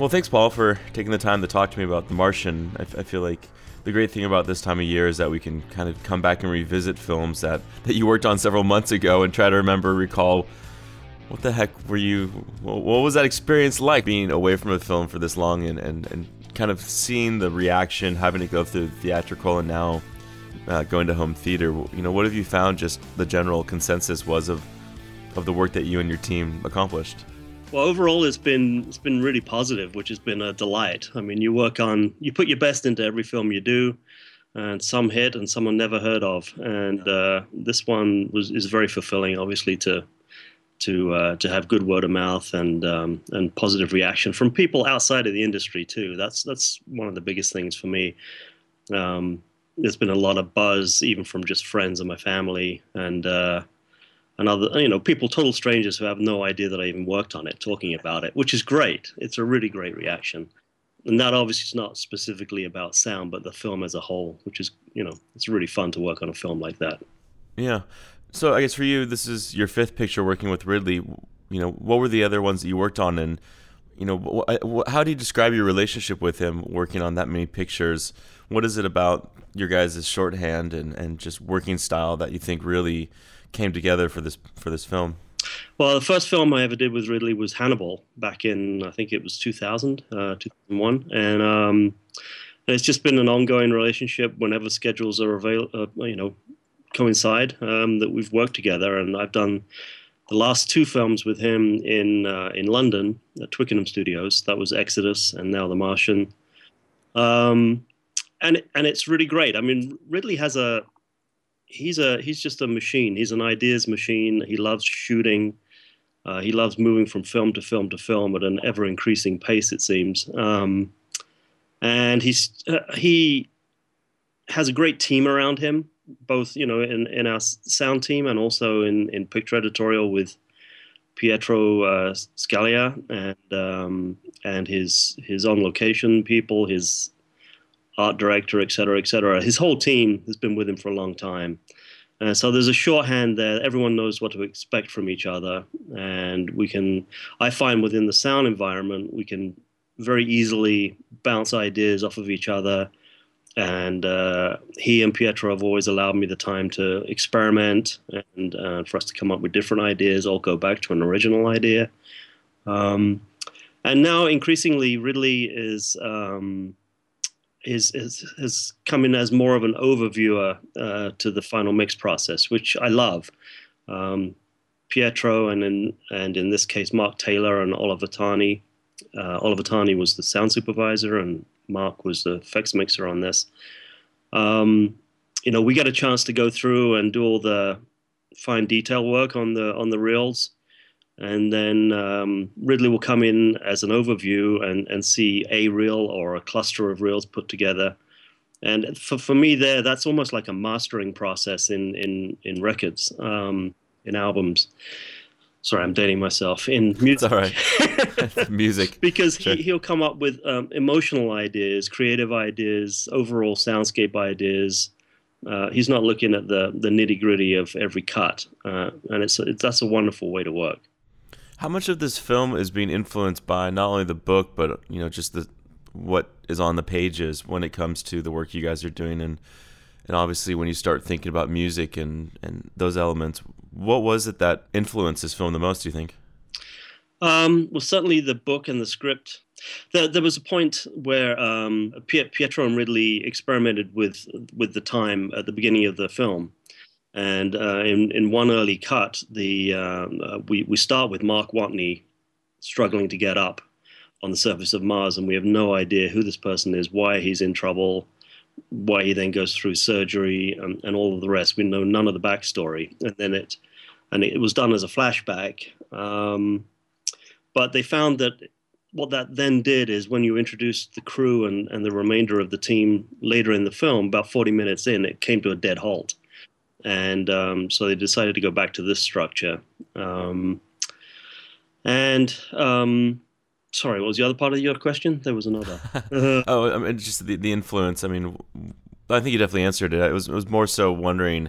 Well, thanks, Paul, for taking the time to talk to me about The Martian. I, I feel like the great thing about this time of year is that we can kind of come back and revisit films that, that you worked on several months ago and try to remember, recall what the heck were you, what was that experience like being away from a film for this long and, and, and kind of seeing the reaction, having to go through theatrical and now uh, going to home theater? You know, what have you found just the general consensus was of, of the work that you and your team accomplished? Well, overall, it's been it's been really positive, which has been a delight. I mean, you work on you put your best into every film you do, and some hit and some are never heard of. And uh, this one was is very fulfilling, obviously to to uh, to have good word of mouth and um, and positive reaction from people outside of the industry too. That's that's one of the biggest things for me. Um, there's been a lot of buzz, even from just friends and my family, and uh, and other, you know, people, total strangers who have no idea that I even worked on it, talking about it, which is great. It's a really great reaction. And that obviously is not specifically about sound, but the film as a whole, which is, you know, it's really fun to work on a film like that. Yeah. So I guess for you, this is your fifth picture working with Ridley. You know, what were the other ones that you worked on, and you know, how do you describe your relationship with him working on that many pictures? What is it about your guys' shorthand and, and just working style that you think really came together for this for this film? Well, the first film I ever did with Ridley was Hannibal back in I think it was 2000, uh, 2001, and um, it's just been an ongoing relationship. Whenever schedules are available, uh, you know, coincide, um, that we've worked together, and I've done the last two films with him in uh, in London at Twickenham Studios. That was Exodus, and now The Martian. Um, and and it's really great. I mean, Ridley has a he's a he's just a machine. He's an ideas machine. He loves shooting. Uh, he loves moving from film to film to film at an ever increasing pace, it seems. Um, and he's uh, he has a great team around him, both you know in, in our sound team and also in, in picture editorial with Pietro uh, Scalia and um, and his his on location people, his art director, et cetera, et cetera. His whole team has been with him for a long time. Uh, so there's a shorthand there. Everyone knows what to expect from each other, and we can. I find within the sound environment, we can very easily bounce ideas off of each other. And uh, he and Pietro have always allowed me the time to experiment and uh, for us to come up with different ideas, all go back to an original idea. Um, and now, increasingly, Ridley is um, is, is has come in as more of an overviewer uh, to the final mix process, which I love. Um, Pietro and in and in this case Mark Taylor and Oliver Tarney. Uh, Oliver Tarney was the sound supervisor and Mark was the effects mixer on this. Um, you know, we get a chance to go through and do all the fine detail work on the on the reels and then um, Ridley will come in as an overview and, and see a reel or a cluster of reels put together. And for, for me, there, that's almost like a mastering process in in in records, um, in albums. Sorry, I'm dating myself. In music, all right. music, because sure. he, he'll come up with um, emotional ideas, creative ideas, overall soundscape ideas. Uh, he's not looking at the the nitty gritty of every cut, uh, and it's, it's that's a wonderful way to work. How much of this film is being influenced by not only the book, but you know, just the what is on the pages when it comes to the work you guys are doing, and and obviously when you start thinking about music and and those elements, what was it that influenced this film the most? Do you think? Um, well, certainly the book and the script. There, there was a point where um, Pietro and Ridley experimented with with the time at the beginning of the film, and uh, in, in one early cut, the, um, uh, we, we start with Mark Watney struggling to get up on the surface of Mars, and we have no idea who this person is, why he's in trouble, why he then goes through surgery, and, and all of the rest. We know none of the backstory. And then it, and it was done as a flashback. Um, but they found that what that then did is when you introduced the crew and, and the remainder of the team later in the film, about 40 minutes in, it came to a dead halt and um, so they decided to go back to this structure. Um, and um, sorry, what was the other part of your question? There was another. oh, I mean, just the, the influence. I mean, I think you definitely answered it. It was it was more so wondering,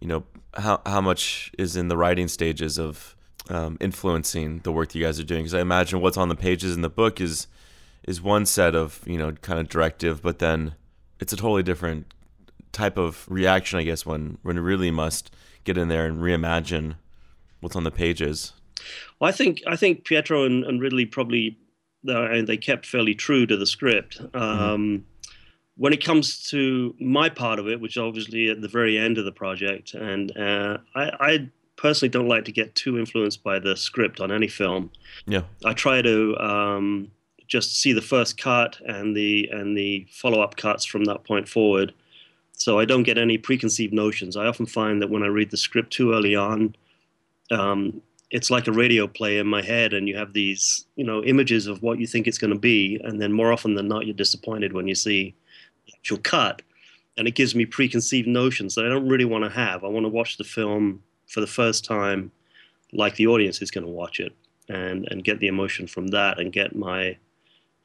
you know, how how much is in the writing stages of um, influencing the work that you guys are doing? Because I imagine what's on the pages in the book is is one set of you know kind of directive, but then it's a totally different type of reaction, I guess, when when you really must get in there and reimagine what's on the pages. Well, I think I think Pietro and, and Ridley probably uh, they kept fairly true to the script. Mm-hmm. Um, mm-hmm. When it comes to my part of it, which obviously at the very end of the project, and uh, I, I, personally don't like to get too influenced by the script on any film. Yeah, I try to um, just see the first cut and the and the follow up cuts from that point forward, so I don't get any preconceived notions. I often find that when I read the script too early on, um, it's like a radio play in my head and you have these you know images of what you think it's going to be and then more often than not you're disappointed when you see the actual cut. And it gives me preconceived notions that i don't really want to have. I want to watch the film for the first time like the audience is going to watch it and and get the emotion from that and get my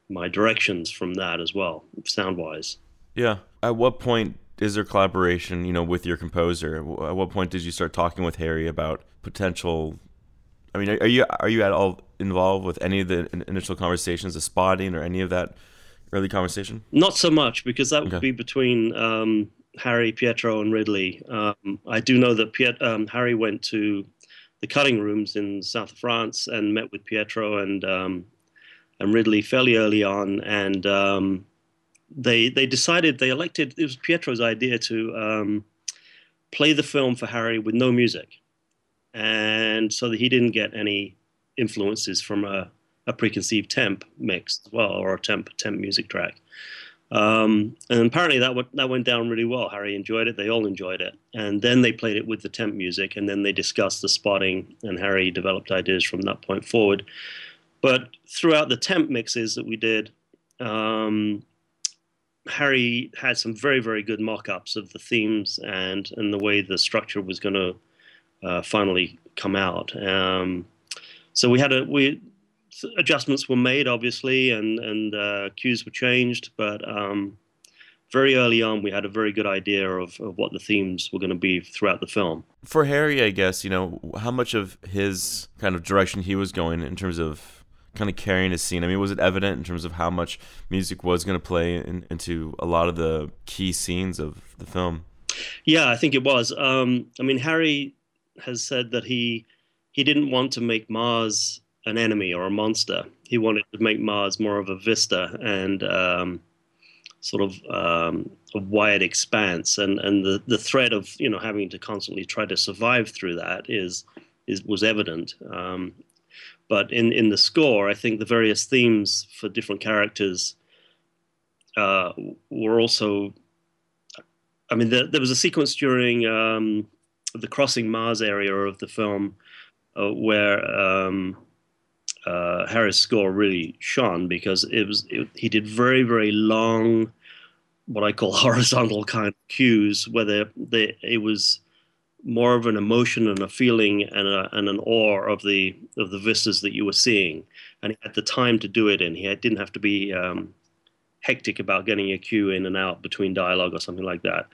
my directions from that as well sound wise yeah. At what point is there collaboration you know with your composer at what point did you start talking with harry about potential I mean, are you are you at all involved with any of the initial conversations, the spotting, or any of that early conversation? Not so much because that would okay. be between um, Harry, Pietro, and Ridley. Um, I do know that Piet- um, Harry went to the cutting rooms in south of France and met with Pietro and um, and Ridley fairly early on, and um, they they decided they elected it was Pietro's idea to um, play the film for Harry with no music and so that he didn't get any influences from a, a preconceived temp mix as well, or a temp temp music track. Um, and apparently that went, that went down really well. Harry enjoyed it. They all enjoyed it. And then they played it with the temp music, and then they discussed the spotting, and Harry developed ideas from that point forward. But throughout the temp mixes that we did, um, Harry had some very, very good mock-ups of the themes and and the way the structure was going to uh, finally come out. Um, so we had a we adjustments were made obviously, and and uh, cues were changed, but um, very early on we had a very good idea of, of what the themes were going to be throughout the film. For Harry, I guess you know how much of his kind of direction he was going in terms of kind of carrying a scene. I mean, was it evident in terms of how much music was going to play in, into a lot of the key scenes of the film? Yeah, I think it was. Um, I mean, Harry has said that he he didn't want to make Mars an enemy or a monster. He wanted to make Mars more of a vista and um, sort of um, a wide expanse. And and the, the threat of you know having to constantly try to survive through that is is was evident. Um, but in in the score, I think the various themes for different characters uh, were also. I mean, there, there was a sequence during um, the crossing Mars area of the film, uh, where um, uh, Harry's score really shone because it was it, he did very very long, what I call horizontal kind of cues, where they, they, it was more of an emotion and a feeling and, a, and an awe of the of the vistas that you were seeing, and he had the time to do it, and he didn't have to be um, hectic about getting a cue in and out between dialogue or something like that.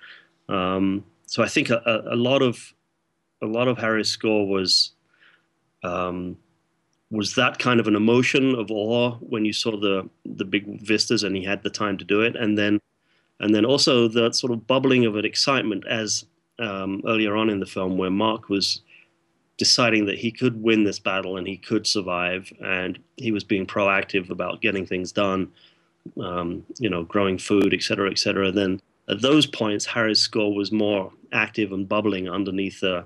Um, so I think a, a, lot of a lot of Harry's score was um, was that kind of an emotion of awe when you saw the the big vistas and he had the time to do it, and then and then also the sort of bubbling of an excitement as um, earlier on in the film where Mark was deciding that he could win this battle and he could survive, and he was being proactive about getting things done, um, you know, growing food, et cetera, et cetera. Then at those points, Harry's score was more active and bubbling underneath the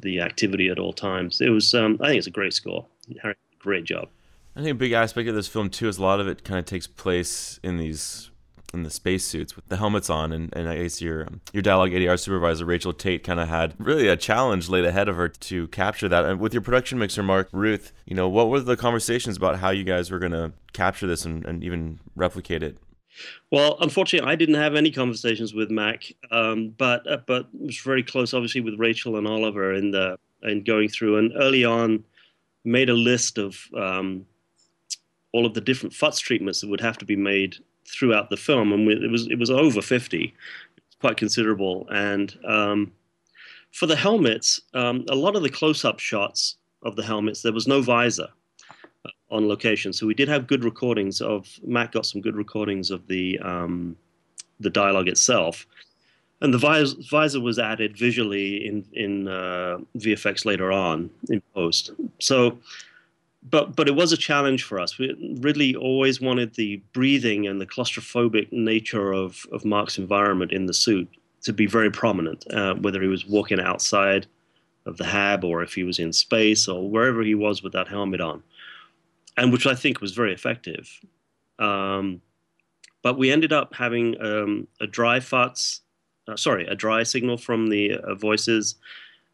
the activity at all times. It was, um, I think, it's a great score. Harry, great job. I think a big aspect of this film too is a lot of it kind of takes place in these in the spacesuits with the helmets on, and, and I guess your your dialogue ADR supervisor Rachel Tate kind of had really a challenge laid ahead of her to capture that. And with your production mixer Mac Ruth, you know, what were the conversations about how you guys were going to capture this and, and even replicate it? Well, unfortunately, I didn't have any conversations with Mac, um, but uh, but was very close, obviously, with Rachel and Oliver in the in going through. And early on, made a list of um, all of the different futz treatments that would have to be made throughout the film, and it was it was over fifty, quite considerable. And um, for the helmets, um, a lot of the close-up shots of the helmets, there was no visor. on location. So we did have good recordings of Matt got some good recordings of the um, the dialogue itself, and the visor, visor was added visually in in uh, VFX later on in post. So. But, but it was a challenge for us. We, Ridley always wanted the breathing and the claustrophobic nature of, of Mark's environment in the suit to be very prominent, uh, whether he was walking outside of the hab or if he was in space or wherever he was with that helmet on, and which I think was very effective. Um, but we ended up having um, a dry futz, uh, sorry, a dry signal from the uh, voices,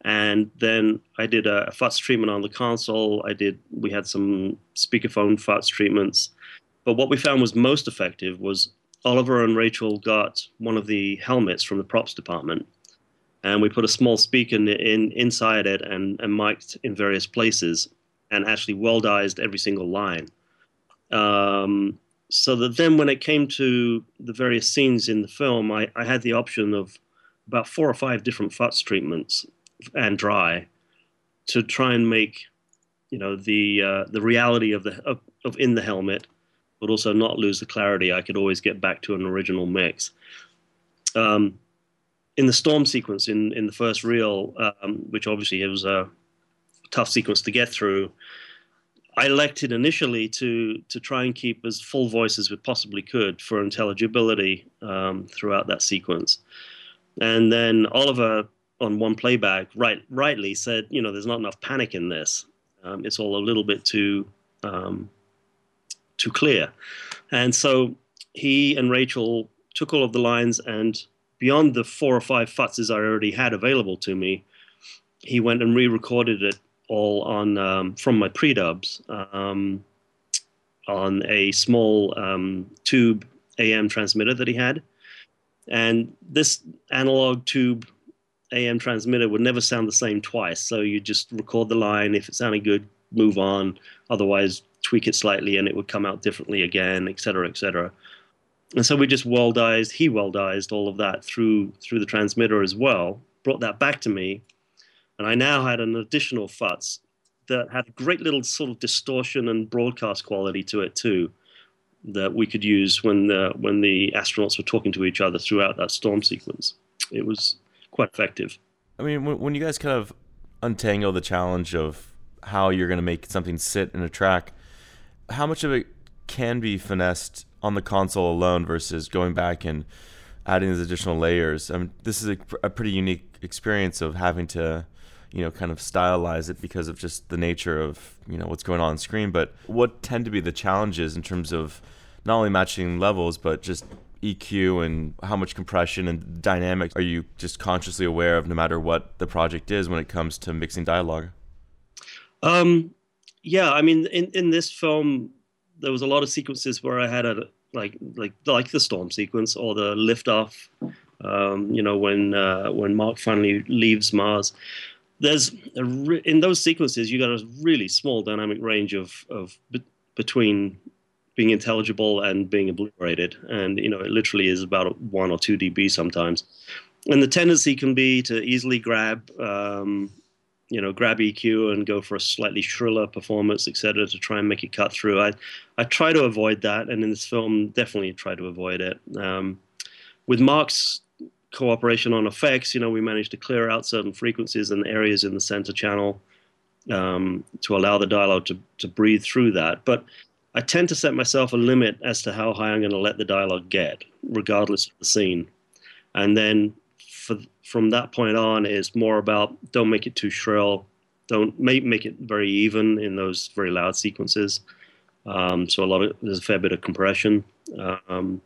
and then I did a, a treatment on the console. I did. We had some speakerphone futz treatments, but what we found was most effective was Oliver and Rachel got one of the helmets from the props department and we put a small speaker in, in inside it and, and mic'd in various places and actually worldized every single line. Um, so that then when it came to the various scenes in the film, I, I had the option of about four or five different FUTS treatments and dry to try and make you know the uh, the reality of the of, of in the helmet, but also not lose the clarity. I could always get back to an original mix. Um, in the storm sequence in in the first reel, um, which obviously it was a tough sequence to get through. I elected initially to to try and keep as full voice as we possibly could for intelligibility um, throughout that sequence, and then Oliver on one playback right rightly said, you know, there's not enough panic in this. Um, it's all a little bit too um, too clear, and so he and Rachel took all of the lines and beyond the four or five futzes I already had available to me, he went and re-recorded it all on um, from my pre-dubs um, on a small um, tube AM transmitter that he had, and this analog tube AM transmitter would never sound the same twice. So you just record the line. If it sounded good, move on. Otherwise, tweak it slightly, and it would come out differently again, et cetera, et cetera and so we just worldized he worldized all of that through through the transmitter as well brought that back to me and i now had an additional futz that had great little sort of distortion and broadcast quality to it too that we could use when the when the astronauts were talking to each other throughout that storm sequence it was quite effective i mean when, when you guys kind of untangle the challenge of how you're going to make something sit in a track how much of it can be finessed on the console alone versus going back and adding these additional layers. I mean, this is a, a pretty unique experience of having to, you know, kind of stylize it because of just the nature of you know what's going on, on screen. But what tend to be the challenges in terms of not only matching levels but just EQ and how much compression and dynamics are you just consciously aware of no matter what the project is when it comes to mixing dialogue? Um, yeah, I mean, in, in this film, there was a lot of sequences where I had a like like like the storm sequence or the liftoff. Um, you know when uh, when Mark finally leaves Mars. There's re- in those sequences you got a really small dynamic range of of be- between being intelligible and being obliterated, and you know it literally is about one or two dB sometimes. And the tendency can be to easily grab um, you know grab EQ and go for a slightly shriller performance, etc., to try and make it cut through. I I try to avoid that, and in this film, definitely try to avoid it. Um, with Mark's cooperation on effects, you know, we managed to clear out certain frequencies and areas in the center channel um, to allow the dialogue to to breathe through that. But I tend to set myself a limit as to how high I'm going to let the dialogue get, regardless of the scene, and then for, from that point on is more about don't make it too shrill, don't make make it very even in those very loud sequences. Um, so a lot of there's a fair bit of compression. Um,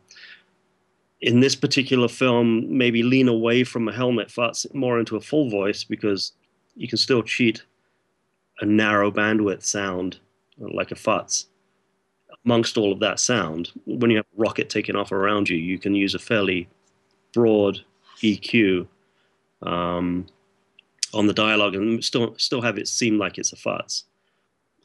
in this particular film, maybe lean away from a helmet futz more into a full voice because you can still cheat a narrow bandwidth sound like a futz amongst all of that sound. When you have a rocket taking off around you, you can use a fairly broad EQ um, on the dialogue and still still have it seem like it's a futz.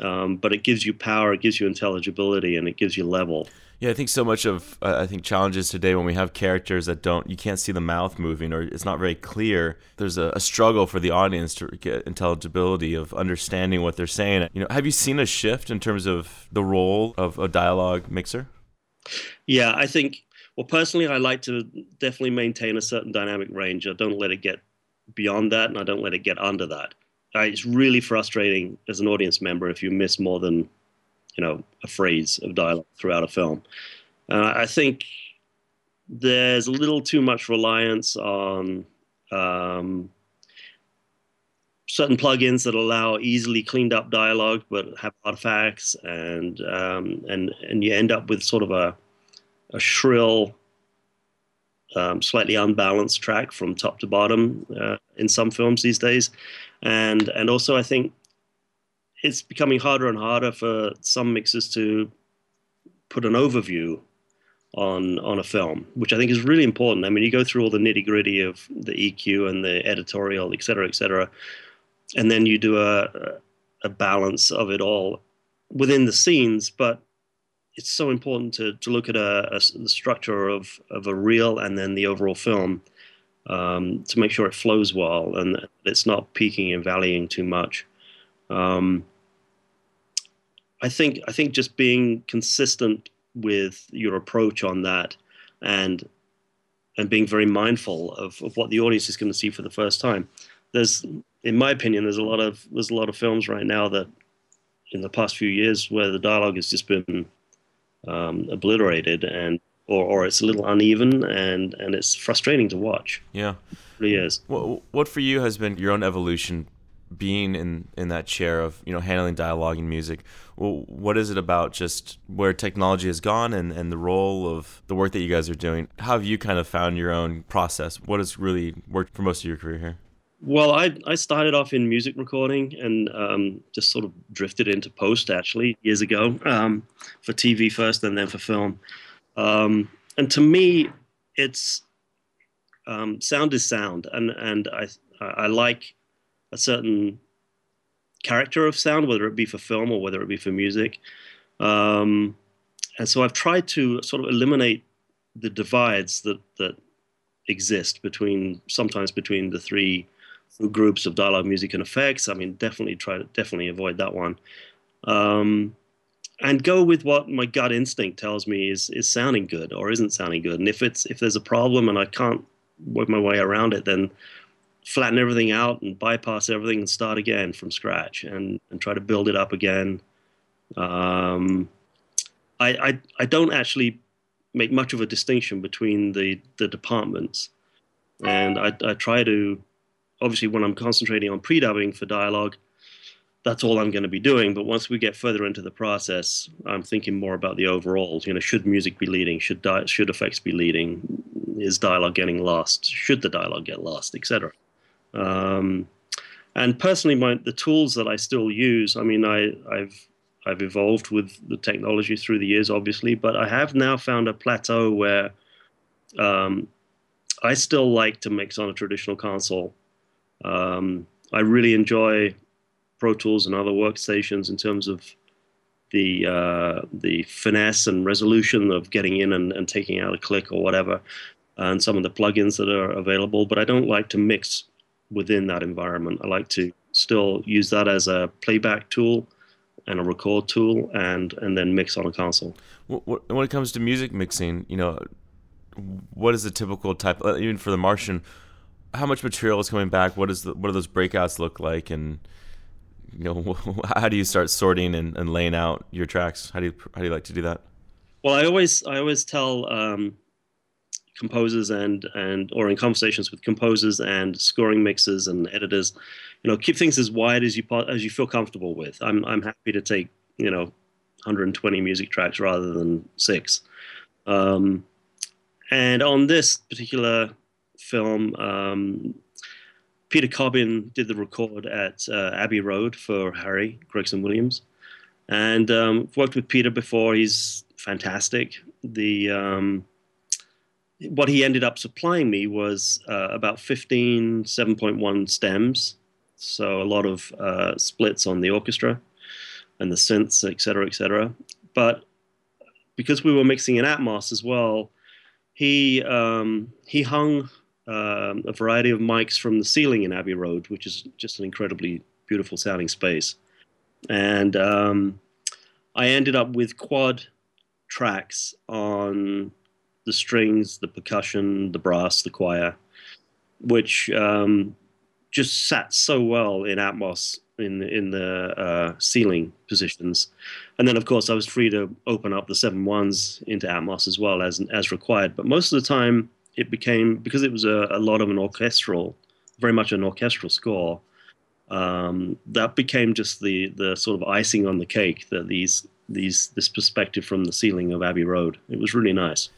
Um, but it gives you power, it gives you intelligibility, and it gives you level. Yeah, I think so much of uh, I think challenges today when we have characters that don't you can't see the mouth moving or it's not very clear. There's a, a, struggle for the audience to get intelligibility of understanding what they're saying. You know, have you seen a shift in terms of the role of a dialogue mixer? Yeah, I think. Well, personally, I like to definitely maintain a certain dynamic range. I don't let it get beyond that, and I don't let it get under that. It's really frustrating as an audience member if you miss more than you know a phrase of dialogue throughout a film. Uh, I think there's a little too much reliance on um, certain plugins that allow easily cleaned up dialogue but have artifacts and um, and and you end up with sort of a a shrill um, slightly unbalanced track from top to bottom uh, in some films these days and and also I think it's becoming harder and harder for some mixers to put an overview on on a film, which I think is really important. I mean, you go through all the nitty gritty of the EQ and the editorial, et cetera, et cetera, and then you do a a balance of it all within the scenes. But it's so important to to look at a, a the structure of of a reel and then the overall film um, to make sure it flows well and it's not peaking and valleying too much. Um, I think I think just being consistent with your approach on that and and being very mindful of, of what the audience is going to see for the first time. There's in my opinion, there's a lot of there's a lot of films right now that in the past few years where the dialogue has just been um, obliterated and or, or it's a little uneven and and it's frustrating to watch. Yeah, it really is. What what for you has been your own evolution being in in that chair of you know handling dialogue and music? Well what is it about just where technology has gone and and the role of the work that you guys are doing? How have you kind of found your own process? What has really worked for most of your career here? Well i i started off in music recording and um, just sort of drifted into post actually years ago um, for tv first and then for film um, and to me it's um, sound is sound and and i i like a certain character of sound, whether it be for film or whether it be for music. Um, and so I've tried to sort of eliminate the divides that that exist between sometimes between the three groups of dialogue, music, and effects. I mean, definitely try to definitely avoid that one, um, and go with what my gut instinct tells me is is sounding good or isn't sounding good. And if it's if there's a problem and I can't work my way around it, then flatten everything out and bypass everything and start again from scratch and, and try to build it up again. Um, I, I, I don't actually make much of a distinction between the, the departments. And I, I try to, obviously, when I'm concentrating on pre dubbing for dialogue, that's all I'm going to be doing. But once we get further into the process, I'm thinking more about the overall. You know, should music be leading? Should di- should effects be leading? Is dialogue getting lost? Should the dialogue get lost, etc. Um, and personally, my the tools that I still use. I mean, I, I've I've evolved with the technology through the years, obviously, but I have now found a plateau where um, I still like to mix on a traditional console. Um, I really enjoy Pro Tools and other workstations in terms of the uh, the finesse and resolution of getting in and, and taking out a click or whatever, and some of the plugins that are available. But I don't like to mix within that environment. I like to still use that as a playback tool and a record tool, and and then mix on a console. When it comes to music mixing, you know, what is the typical type? Uh, even for The Martian, how much material is coming back? What is the what do those breakouts look like? And you know, how do you start sorting and, and laying out your tracks? How do you how do you like to do that? Well, I always I always tell um, composers and and or in conversations with composers and scoring mixers and editors, you know, keep things as wide as you as you feel comfortable with. I'm I'm happy to take you know 120 music tracks rather than six. Um, and on this particular film, um, Peter Cobbin did the record at uh, Abbey Road for Harry Gregson Williams, and um, worked with Peter before. He's fantastic. The um, what he ended up supplying me was uh, about 15 7.1 stems, so a lot of uh, splits on the orchestra. and the synths, et cetera, et cetera. But because we were mixing in Atmos as well, he um, he hung um, a variety of mics from the ceiling in Abbey Road, which is just an incredibly beautiful sounding space. And um, I ended up with quad tracks on the strings, the percussion, the brass, the choir, which um, just sat so well in Atmos in in the uh, ceiling positions, and then of course I was free to open up the seven ones into Atmos as well as as required. But most of the time it became because it was a, a lot of an orchestral, very much an orchestral score. Um, that became just the the sort of icing on the cake. That these these this perspective from the ceiling of Abbey Road. It was really nice.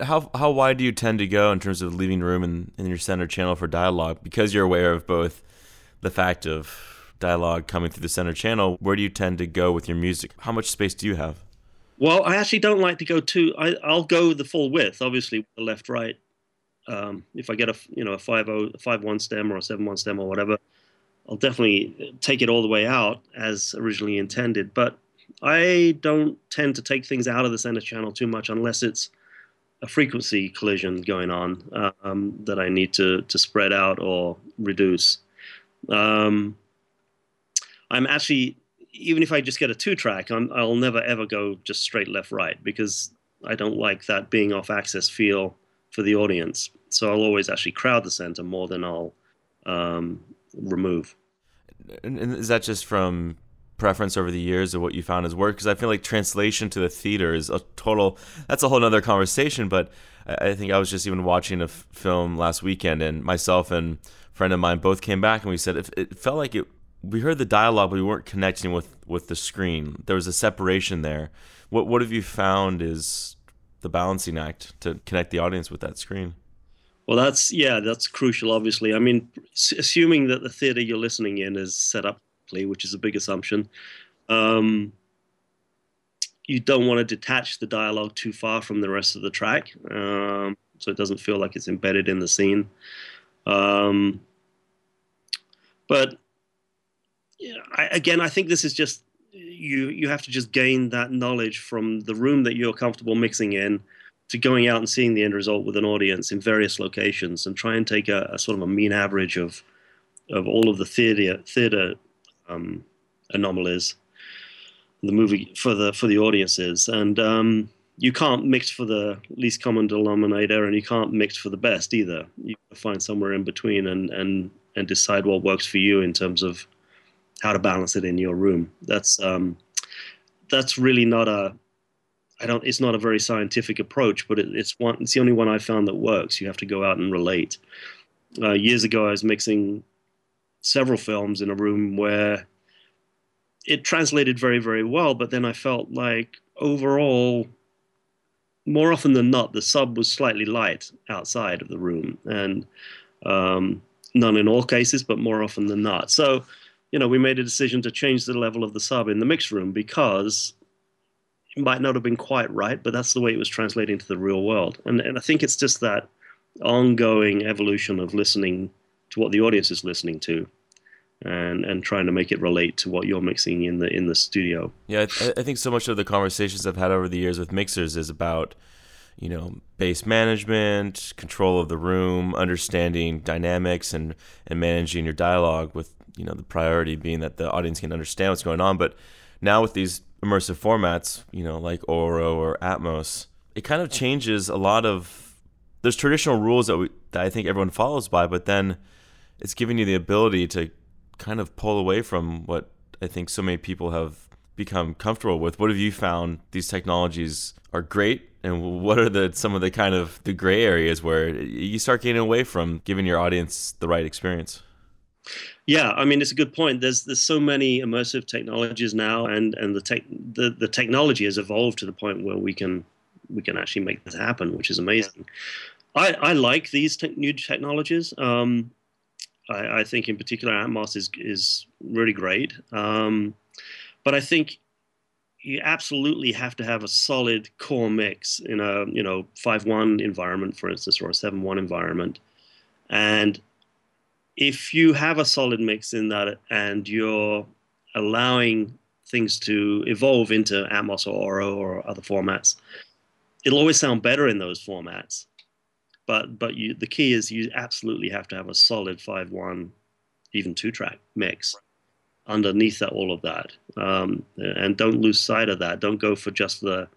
How how wide do you tend to go in terms of leaving room in, in your center channel for dialogue? Because you're aware of both the fact of dialogue coming through the center channel, where do you tend to go with your music? How much space do you have? Well, I actually don't like to go too. I, will go the full width, obviously, the left right. Um, if I get a you know a five oh five one stem or a seven one stem or whatever, I'll definitely take it all the way out as originally intended. But I don't tend to take things out of the center channel too much unless it's a frequency collision going on um, that I need to to spread out or reduce. Um, I'm actually even if I just get a two track, i will never ever go just straight left right because I don't like that being off axis feel for the audience. So I'll always actually crowd the center more than I'll um, remove. And is that just from preference over the years of what you found has worked? Because I feel like translation to the theater is a total. That's a whole other conversation. But I think I was just even watching a f- film last weekend, and myself and friend of mine both came back and we said it, it felt like it we heard the dialogue, but we weren't connecting with with the screen. There was a separation there. What what have you found is the balancing act to connect the audience with that screen? Well, that's yeah, that's crucial. Obviously, I mean, assuming that the theater you're listening in is set up correctly, which is a big assumption. Um, you don't want to detach the dialogue too far from the rest of the track, um, so it doesn't feel like it's embedded in the scene. Um, but I, again, I think this is just you. You have to just gain that knowledge from the room that you're comfortable mixing in, to going out and seeing the end result with an audience in various locations, and try and take a, a sort of a mean average of of all of the theater theater um, anomalies the movie for the for the audiences and um, you can't mix for the least common denominator and you can't mix for the best either you find somewhere in between and and and decide what works for you in terms of how to balance it in your room. That's um, that's really not a I don't. It's not a very scientific approach, but it, it's one. It's the only one I found that works. You have to go out and relate. Uh, years ago, I was mixing several films in a room where it translated very, very well, but then I felt like overall, more often than not, the sub was slightly light outside of the room, and um, none in all cases, but more often than not. So you know, we made a decision to change the level of the sub in the mix room because it might not have been quite right, but that's the way it was translating to the real world. And, and I think it's just that ongoing evolution of listening to what the audience is listening to. And, and trying to make it relate to what you're mixing in the in the studio. Yeah, I, I think so much of the conversations I've had over the years with mixers is about you know bass management control of the room understanding dynamics and and managing your dialogue with you know the priority being that the audience can understand what's going on. But now with these immersive formats you know like Auro or Atmos it kind of changes a lot of there's traditional rules that we that I think everyone follows by but then it's giving you the ability to kind of pull away from what I think so many people have become comfortable with. What have you found these technologies are great? And what are the some of the kind of the gray areas where you start getting away from giving your audience the right experience yeah, I mean it's a good point. There's there's so many immersive technologies now, and and the tech the, the technology has evolved to the point where we can we can actually make this happen, which is amazing. I, I like these te- new technologies. Um, I, I, think in particular Atmos is is really great. Um, but I think you absolutely have to have a solid core mix in a you know five one environment, for instance, or a seven one environment, and if you have a solid mix in that and you're allowing things to evolve into Atmos or Auro or other formats, it'll always sound better in those formats. But but you, the key is you absolutely have to have a solid five one, even two track mix underneath that, all of that, um, and don't lose sight of that. Don't go for just the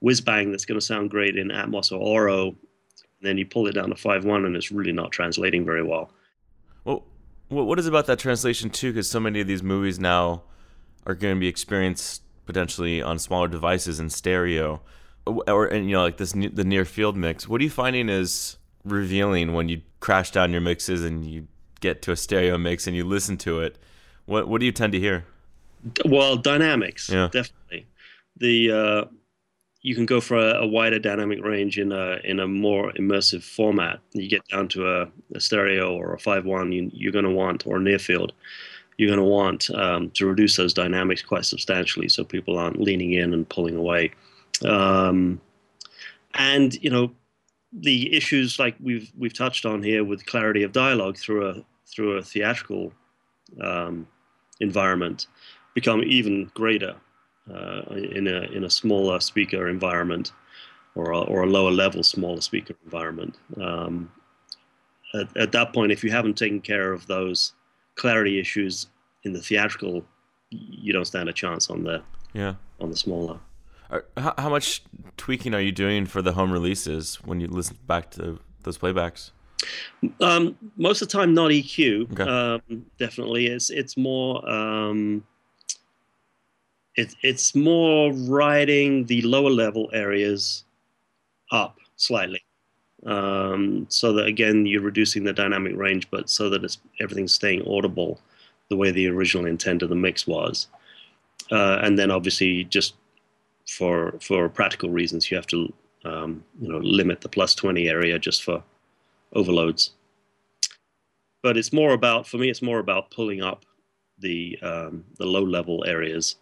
whiz bang that's going to sound great in Atmos or Auro. then you pull it down to five one and it's really not translating very well. Well, what is about that translation too? Because so many of these movies now are going to be experienced potentially on smaller devices in stereo, or and you know like this the near field mix. What are you finding is revealing when you crash down your mixes and you get to a stereo mix and you listen to it? What what do you tend to hear? Well, dynamics, yeah. definitely. The uh, you can go for a, a, wider dynamic range in a in a more immersive format. You get down to a, a stereo or a five one, you, you're going to want or near field. You're going to want um, to reduce those dynamics quite substantially, so people aren't leaning in and pulling away. Um, and you know, the issues like we've we've touched on here with clarity of dialogue through a through a theatrical um, environment become even greater in a in a smaller speaker environment or a, or a lower level smaller speaker environment. Um, at, at, that point, if you haven't taken care of those clarity issues in the theatrical, you don't stand a chance on the yeah on the smaller. How, how much tweaking are you doing for the home releases when you listen back to those playbacks? Um, most of the time, not EQ. Okay. Um, definitely, it's it's more um, it, it's more riding the lower level areas up slightly, um, so that again you're reducing the dynamic range, but so that it's everything's staying audible the way the original intent of the mix was. Uh, and then obviously just for for practical reasons, you have to um, you know limit the plus 20 area just for overloads. But it's more about, for me, it's more about pulling up the um, the low level areas,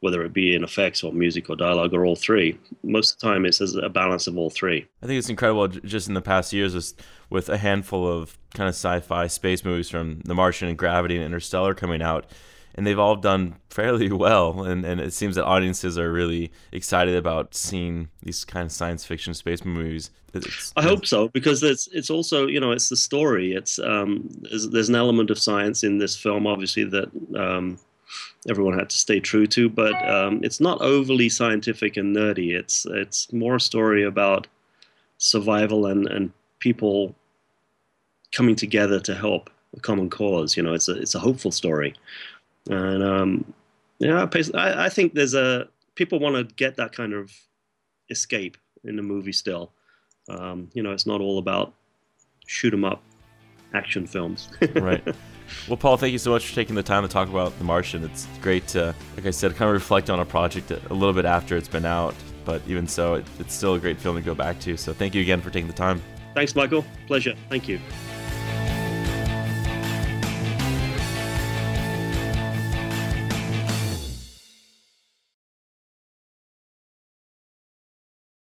whether it be in effects or music or dialogue or all three. Most of the time, it's a balance of all three. I think it's incredible. Just in the past years, with, with a handful of kind of sci-fi space movies from The Martian and Gravity and Interstellar coming out, and they've all done fairly well. And, and it seems that audiences are really excited about seeing these kind of science fiction space movies. It's, I hope so because it's it's also you know it's the story. It's um, there's, there's an element of science in this film, obviously that. Um, everyone had to stay true to, but um, it's not overly scientific and nerdy. It's it's more a story about survival and, and people coming together to help a common cause. You know, it's a it's a hopeful story. And um, yeah, I, I think there's a people want to get that kind of escape in the movie still. Um, you know, it's not all about shoot 'em up action films. right. Well, Paul, thank you so much for taking the time to talk about The Martian. It's great to, like I said, kind of reflect on a project a little bit after it's been out. But even so, it, it's still a great film to go back to. So thank you again for taking the time. Thanks, Michael. Pleasure. Thank you.